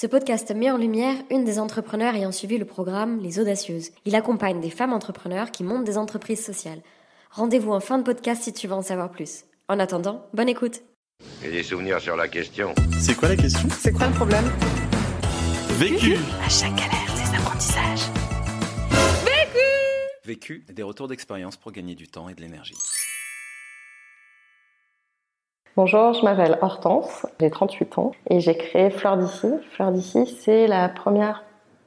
Ce podcast met en lumière une des entrepreneurs ayant suivi le programme Les Audacieuses. Il accompagne des femmes entrepreneurs qui montent des entreprises sociales. Rendez-vous en fin de podcast si tu veux en savoir plus. En attendant, bonne écoute. J'ai des souvenirs sur la question. C'est quoi la question? C'est quoi le problème? Vécu À chaque galère, des apprentissages. Vécu, des retours d'expérience pour gagner du temps et de l'énergie. Bonjour, je m'appelle Hortense, j'ai 38 ans et j'ai créé Fleurs d'ici. Fleurs d'ici, c'est la première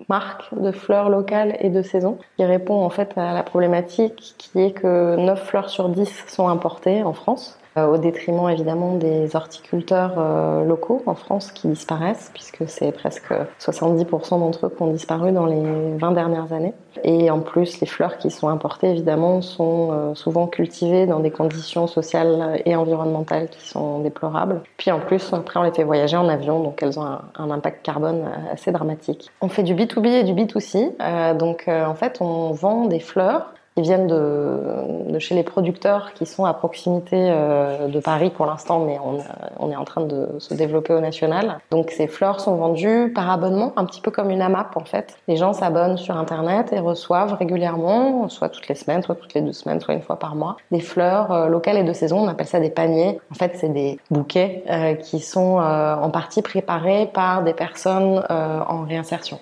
marque de fleurs locales et de saison qui répond en fait à la problématique qui est que 9 fleurs sur 10 sont importées en France. Euh, au détriment évidemment des horticulteurs euh, locaux en France qui disparaissent, puisque c'est presque 70% d'entre eux qui ont disparu dans les 20 dernières années. Et en plus, les fleurs qui sont importées, évidemment, sont euh, souvent cultivées dans des conditions sociales et environnementales qui sont déplorables. Puis en plus, après, on les fait voyager en avion, donc elles ont un, impact carbone assez dramatique. On fait du B2B et du B2C, donc en fait, on vend des fleurs ils viennent de, chez les producteurs qui sont à proximité euh, de Paris pour l'instant, mais on, on, est en train de se développer au national. Donc ces fleurs sont vendues par abonnement, un petit peu comme une AMAP en fait. Les gens s'abonnent sur Internet et reçoivent régulièrement, soit toutes les semaines, soit toutes les deux semaines, soit une fois par mois, des fleurs euh, locales et de saison. On appelle ça des paniers. En fait, c'est des bouquets euh, qui sont euh, en partie préparés par des personnes euh, en réinsertion.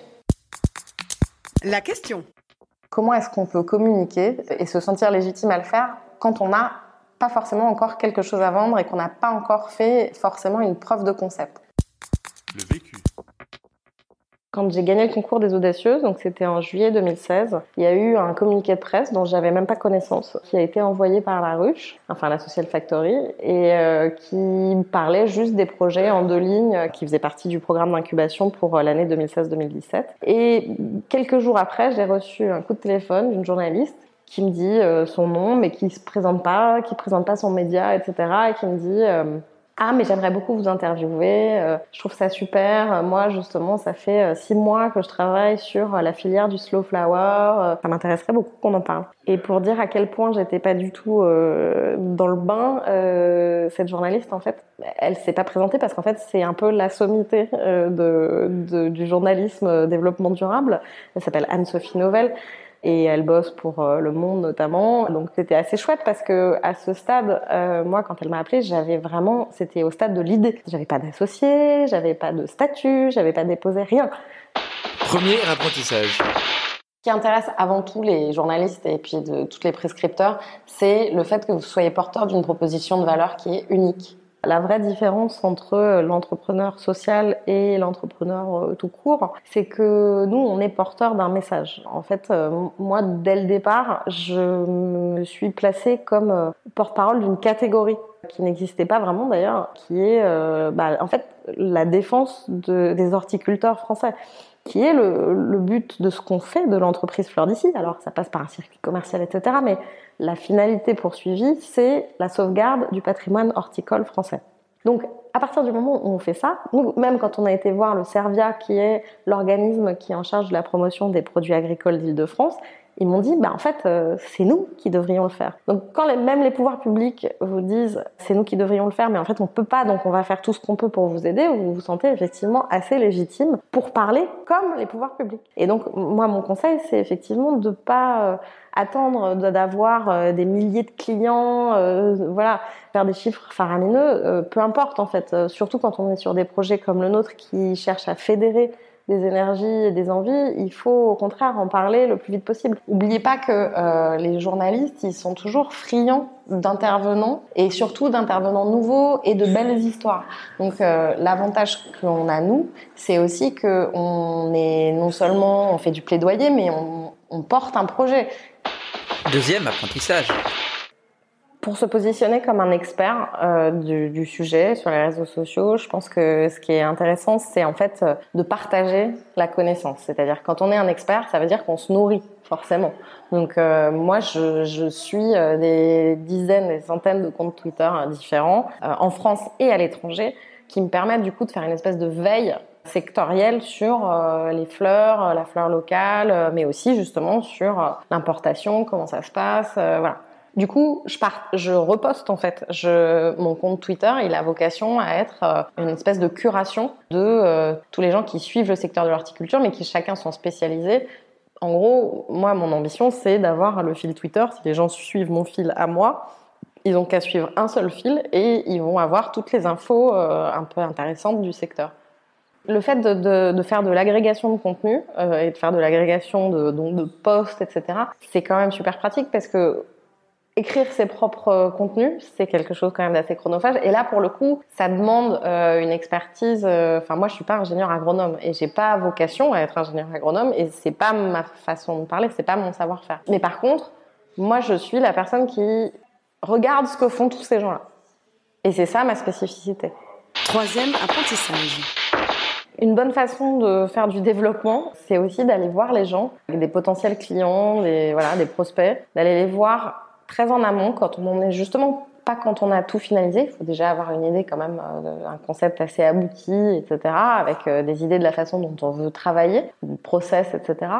La question. Comment est-ce qu'on peut communiquer et se sentir légitime à le faire quand on n'a pas forcément encore quelque chose à vendre et qu'on n'a pas encore fait forcément une preuve de concept. Quand j'ai gagné le concours des audacieuses, donc c'était en juillet 2016, il y a eu un communiqué de presse dont j'avais même pas connaissance, qui a été envoyé par la ruche, enfin la Social Factory, et euh, qui parlait juste des projets en deux lignes qui faisaient partie du programme d'incubation pour euh, l'année 2016-2017. Et quelques jours après, j'ai reçu un coup de téléphone d'une journaliste qui me dit euh, son nom, mais qui se présente pas, qui présente pas son média, etc., et qui me dit euh, ah, mais j'aimerais beaucoup vous interviewer. Euh, je trouve ça super. Moi, justement, ça fait euh, six mois que je travaille sur euh, la filière du slow flower. Ça m'intéresserait beaucoup qu'on en parle. Et pour dire à quel point j'étais pas du tout euh, dans le bain, euh, cette journaliste, en fait, elle s'est pas présentée parce qu'en fait, c'est un peu la sommité euh, du journalisme développement durable. Elle s'appelle Anne-Sophie Novelle et elle bosse pour euh, Le Monde notamment. Donc c'était assez chouette parce que à ce stade, euh, moi quand elle m'a appelée, j'avais vraiment, c'était au stade de l'idée. J'avais pas d'associé, j'avais pas de statut, j'avais pas déposé rien. Premier apprentissage. Ce qui intéresse avant tout les journalistes et puis de tous les prescripteurs, c'est le fait que vous soyez porteur d'une proposition de valeur qui est unique. La vraie différence entre l'entrepreneur social et l'entrepreneur tout court, c'est que nous, on est porteur d'un message. En fait, moi, dès le départ, je me suis placée comme porte-parole d'une catégorie qui n'existait pas vraiment d'ailleurs, qui est euh, bah, en fait la défense de, des horticulteurs français qui est le, but de ce qu'on fait de l'entreprise Fleur d'ici. Alors ça passe par un circuit commercial, etc. Mais la finalité poursuivie, c'est la sauvegarde du patrimoine horticole français. Donc, à partir du moment où on fait ça, nous, même quand on a été voir le Servia, qui est l'organisme qui est en charge de la promotion des produits agricoles d'Île-de-France, ils m'ont dit, bah, en fait, euh, c'est nous qui devrions le faire. Donc, quand même les pouvoirs publics vous disent, c'est nous qui devrions le faire, mais en fait, on peut pas, donc on va faire tout ce qu'on peut pour vous aider, vous vous sentez effectivement assez légitime pour parler comme les pouvoirs publics. Et donc, moi, mon conseil, c'est effectivement de pas euh, attendre d'avoir euh, des milliers de clients, voilà, faire des chiffres faramineux, peu importe en fait, surtout quand on est sur des projets comme le nôtre qui cherchent à fédérer des énergies et des envies, il faut au contraire en parler le plus vite possible. N'oubliez pas que euh, les journalistes, ils sont toujours friands d'intervenants et surtout d'intervenants nouveaux et de belles histoires. Donc euh, l'avantage qu'on a nous, c'est aussi que on est non seulement on fait du plaidoyer, mais on, on porte un projet. Deuxième apprentissage. Pour se positionner comme un expert euh, du, du, sujet sur les réseaux sociaux, je pense que ce qui est intéressant, c'est en fait euh, de partager la connaissance. C'est-à-dire quand on est un expert, ça veut dire qu'on se nourrit forcément. Donc euh, moi, je, je suis euh, des dizaines, des centaines de comptes Twitter euh, différents en France et à l'étranger qui me permettent du coup de faire une espèce de veille sectorielle sur euh, les fleurs, la fleur locale, mais aussi justement sur l'importation, comment ça se passe, voilà. Du coup, je, reposte en fait. Mon compte Twitter, il a vocation à être euh, une espèce de curation de euh, tous les gens qui suivent le secteur de l'horticulture, mais qui chacun sont spécialisés. En gros, moi, mon ambition, c'est d'avoir le fil Twitter. Si les gens suivent mon fil à moi, ils ont qu'à suivre un seul fil et ils vont avoir toutes les infos euh, un peu intéressantes du secteur. Le fait de, faire de l'agrégation de contenu et de faire de l'agrégation de posts, etc., c'est quand même super pratique parce que écrire ses propres euh, contenus, c'est quelque chose quand même d'assez chronophage. Et là, pour le coup, ça demande euh, une expertise. euh, Enfin, moi, je suis pas ingénieur agronome et j'ai pas vocation à être ingénieur agronome et c'est pas ma façon de parler, c'est pas mon savoir-faire. Mais par contre, moi, je suis la personne qui regarde ce que font tous ces gens-là. Et c'est ça ma spécificité. Troisième apprentissage. Une bonne façon de faire du développement, c'est aussi d'aller voir les gens, des potentiels clients, des, voilà, des prospects, d'aller les voir très en amont quand on en est justement pas quand on a tout finalisé. Il faut déjà avoir une idée quand même, euh, un concept assez abouti, etc., avec euh, des idées de la façon dont on veut travailler, du process, etc.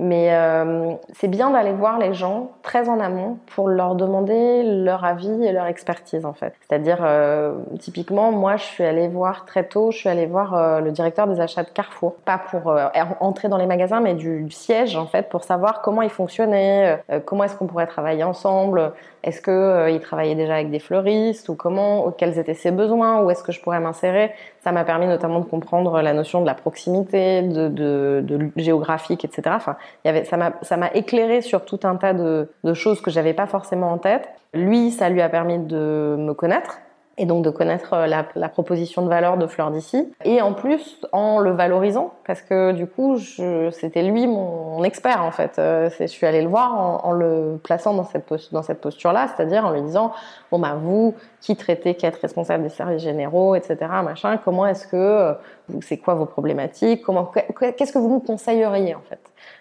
Mais euh, c'est bien d'aller voir les gens très en amont pour leur demander leur avis et leur expertise en fait. C'est-à-dire euh, typiquement moi je suis allée voir très tôt, je suis allée voir le directeur des achats de Carrefour, pas pour entrer dans les magasins mais du, siège en fait pour savoir comment il fonctionnait, euh, comment est-ce qu'on pourrait travailler ensemble, est-ce que euh, il travaillait déjà avec des fleuristes ou comment, quels étaient ses besoins, où est-ce que je pourrais m'insérer. Ça m'a permis notamment de comprendre la notion de la proximité, de, géographique, etc. Enfin, ça m'a éclairé sur tout un tas de, de choses que j'avais pas forcément en tête. Lui, ça lui a permis de me connaître et donc de connaître euh, la, la proposition de valeur de Fleur d'ici. Et en plus, en le valorisant, parce que du coup, c'était lui mon expert en fait. Euh, je suis allée le voir en, en le plaçant dans cette, dans cette posture-là, c'est-à-dire en lui disant, bon bah vous qui traitez, qui êtes responsable des services généraux, etc., machin, comment est-ce que, euh, c'est quoi vos problématiques, comment, qu'est-ce que vous nous conseilleriez en fait?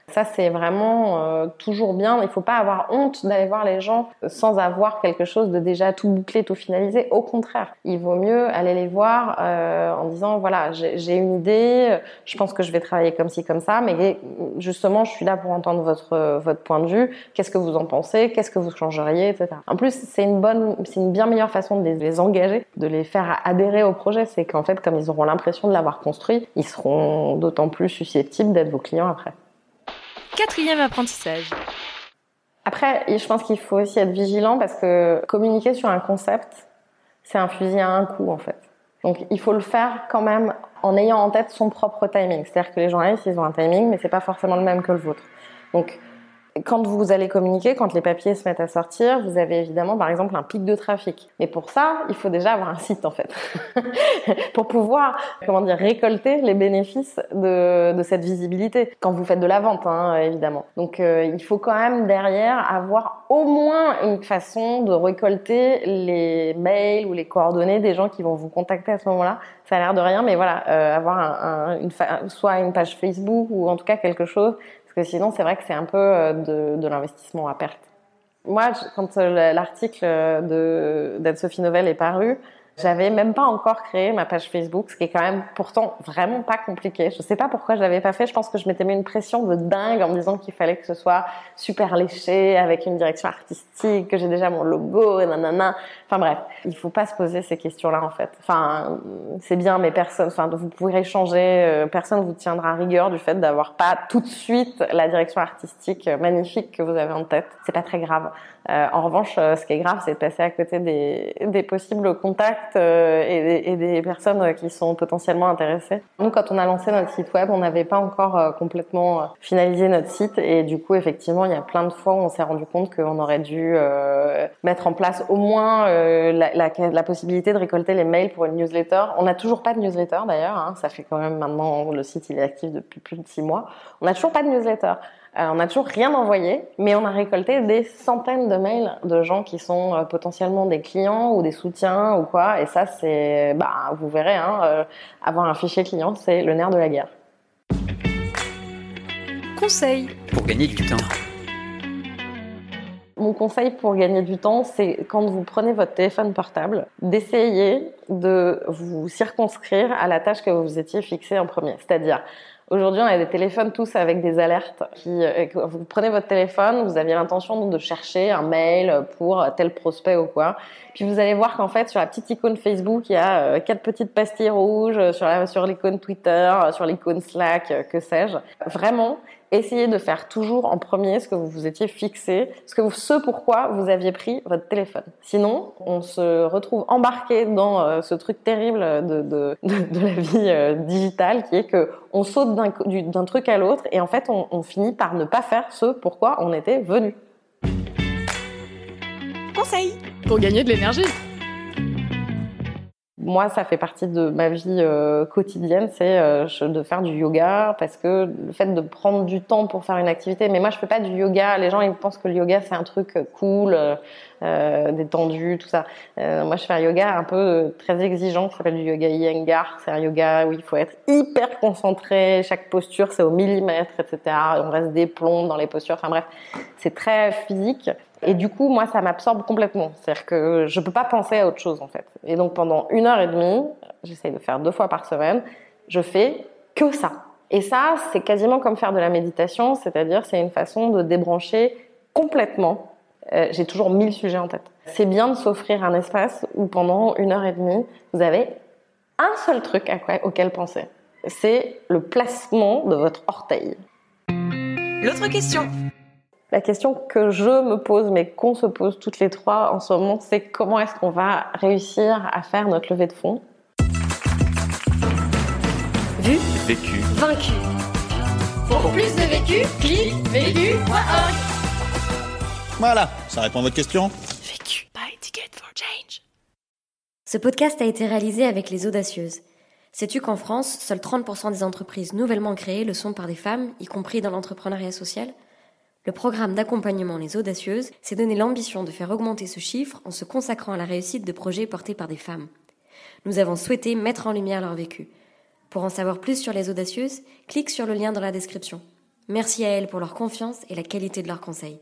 Ça, c'est vraiment euh, toujours bien. Il faut pas avoir honte d'aller voir les gens sans avoir quelque chose de déjà tout bouclé, tout finalisé. Au contraire, il vaut mieux aller les voir euh, en disant voilà, j'ai une idée, je pense que je vais travailler comme ci, comme ça, mais justement, je suis là pour entendre votre votre point de vue. Qu'est-ce que vous en pensez? Qu'est-ce que vous changeriez, etc. En plus, c'est une bonne, c'est une bien meilleure façon de les engager, de les faire adhérer au projet. C'est qu'en fait, comme ils auront l'impression de l'avoir construit, ils seront d'autant plus susceptibles d'être vos clients après. Quatrième apprentissage. Après, je pense qu'il faut aussi être vigilant parce que communiquer sur un concept, c'est un fusil à un coup en fait. Donc il faut le faire quand même en ayant en tête son propre timing. C'est-à-dire que les journalistes, ils ont un timing, mais c'est pas forcément le même que le vôtre. Donc quand vous allez communiquer, quand les papiers se mettent à sortir, vous avez évidemment par exemple un pic de trafic. Mais pour ça, il faut déjà avoir un site en fait. pour pouvoir, comment dire, récolter les bénéfices de, cette visibilité. Quand vous faites de la vente, hein, évidemment. Donc euh, il faut quand même derrière avoir au moins une façon de récolter les mails ou les coordonnées des gens qui vont vous contacter à ce moment-là. Ça a l'air de rien, mais voilà, euh, avoir un, un, une soit une page Facebook ou en tout cas quelque chose que sinon, c'est vrai que c'est un peu euh, de, l'investissement à perte. Moi, quand euh, l'article de d'Anne-Sophie Novelle est paru, j'avais même pas encore créé ma page Facebook, ce qui est quand même pourtant vraiment pas compliqué. Je sais pas pourquoi je l'avais pas fait. Je pense que je m'étais mis une pression de dingue en me disant qu'il fallait que ce soit super léché, avec une direction artistique, que j'ai déjà mon logo, nanana. Enfin bref, il faut pas se poser ces questions-là en fait. Enfin, c'est bien, mais personne, enfin, vous pourrez changer, euh, personne vous tiendra rigueur du fait d'avoir pas tout de suite la direction artistique euh, magnifique que vous avez en tête. C'est pas très grave. Euh, en revanche, euh, ce qui est grave, c'est de passer à côté des, des possibles contacts euh, et, des, personnes qui sont potentiellement intéressées. Nous, quand on a lancé notre site web, on n'avait pas encore euh, complètement euh, finalisé notre site et du coup, effectivement, il y a plein de fois où on s'est rendu compte qu'on aurait dû mettre en place au moins la possibilité de récolter les mails pour une newsletter. On n'a toujours pas de newsletter d'ailleurs. Hein, ça fait quand même maintenant le site il est actif depuis plus de six mois. On n'a toujours pas de newsletter. Euh, on n'a toujours rien envoyé, mais on a récolté des centaines de mails de gens qui sont euh, potentiellement des clients ou des soutiens ou quoi. Et ça, c'est, bah, vous verrez, hein, euh, avoir un fichier client, c'est le nerf de la guerre. Conseil. Pour gagner du temps. Mon conseil pour gagner du temps, c'est quand vous prenez votre téléphone portable, d'essayer de vous circonscrire à la tâche que vous étiez fixée en premier. C'est-à-dire, Aujourd'hui, on a des téléphones tous avec des alertes. Qui, euh, vous prenez votre téléphone, vous aviez l'intention de chercher un mail pour tel prospect ou quoi. Puis vous allez voir qu'en fait, sur la petite icône Facebook, il y a euh, quatre petites pastilles rouges, sur, la, sur l'icône Twitter, sur l'icône Slack, que sais-je. Vraiment, essayez de faire toujours en premier ce que vous vous étiez fixé, ce que vous, ce pourquoi vous aviez pris votre téléphone. Sinon, on se retrouve embarqué dans euh, ce truc terrible de, de, de, la vie euh, digitale qui est que on saute d'un, truc à l'autre et en fait on, on finit par ne pas faire ce pourquoi on était venu. Conseil pour gagner de l'énergie moi, ça fait partie de ma vie euh, quotidienne, c'est euh, de faire du yoga parce que le fait de prendre du temps pour faire une activité. Mais moi, je fais pas du yoga. Les gens, ils pensent que le yoga c'est un truc cool, euh, détendu, tout ça. moi, je fais un yoga un peu très exigeant qui s'appelle du yoga Iyengar. C'est un yoga où il faut être hyper concentré. Chaque posture, c'est au millimètre, etc. On reste des plombs dans les postures. Enfin bref, c'est très physique. Et du coup, moi, ça m'absorbe complètement. C'est-à-dire que je peux pas penser à autre chose, en fait. Et donc, pendant une heure et demie, j'essaye de faire deux fois par semaine, je fais que ça. Et ça, c'est quasiment comme faire de la méditation, c'est-à-dire c'est une façon de débrancher complètement. Euh, J'ai toujours mille sujets en tête. C'est bien de s'offrir un espace où pendant une heure et demie, vous avez un seul truc auquel penser. C'est le placement de votre orteil. L'autre question. La question que je me pose, mais qu'on se pose toutes les trois en ce moment, c'est comment est-ce qu'on va réussir à faire notre levée de fonds? Vu, Vécu. vaincu. Pour plus de vécu, clique vécu.org. Voilà, ça répond à votre question Vécu. Buy ticket for change. Ce podcast a été réalisé avec les Audacieuses. Sais-tu qu'en France, seuls 30% des entreprises nouvellement créées le sont par des femmes, y compris dans l'entrepreneuriat social? Le programme d'accompagnement Les Audacieuses s'est donné l'ambition de faire augmenter ce chiffre en se consacrant à la réussite de projets portés par des femmes. Nous avons souhaité mettre en lumière leur vécu. Pour en savoir plus sur les Audacieuses, clique sur le lien dans la description. Merci à elles pour leur confiance et la qualité de leurs conseils.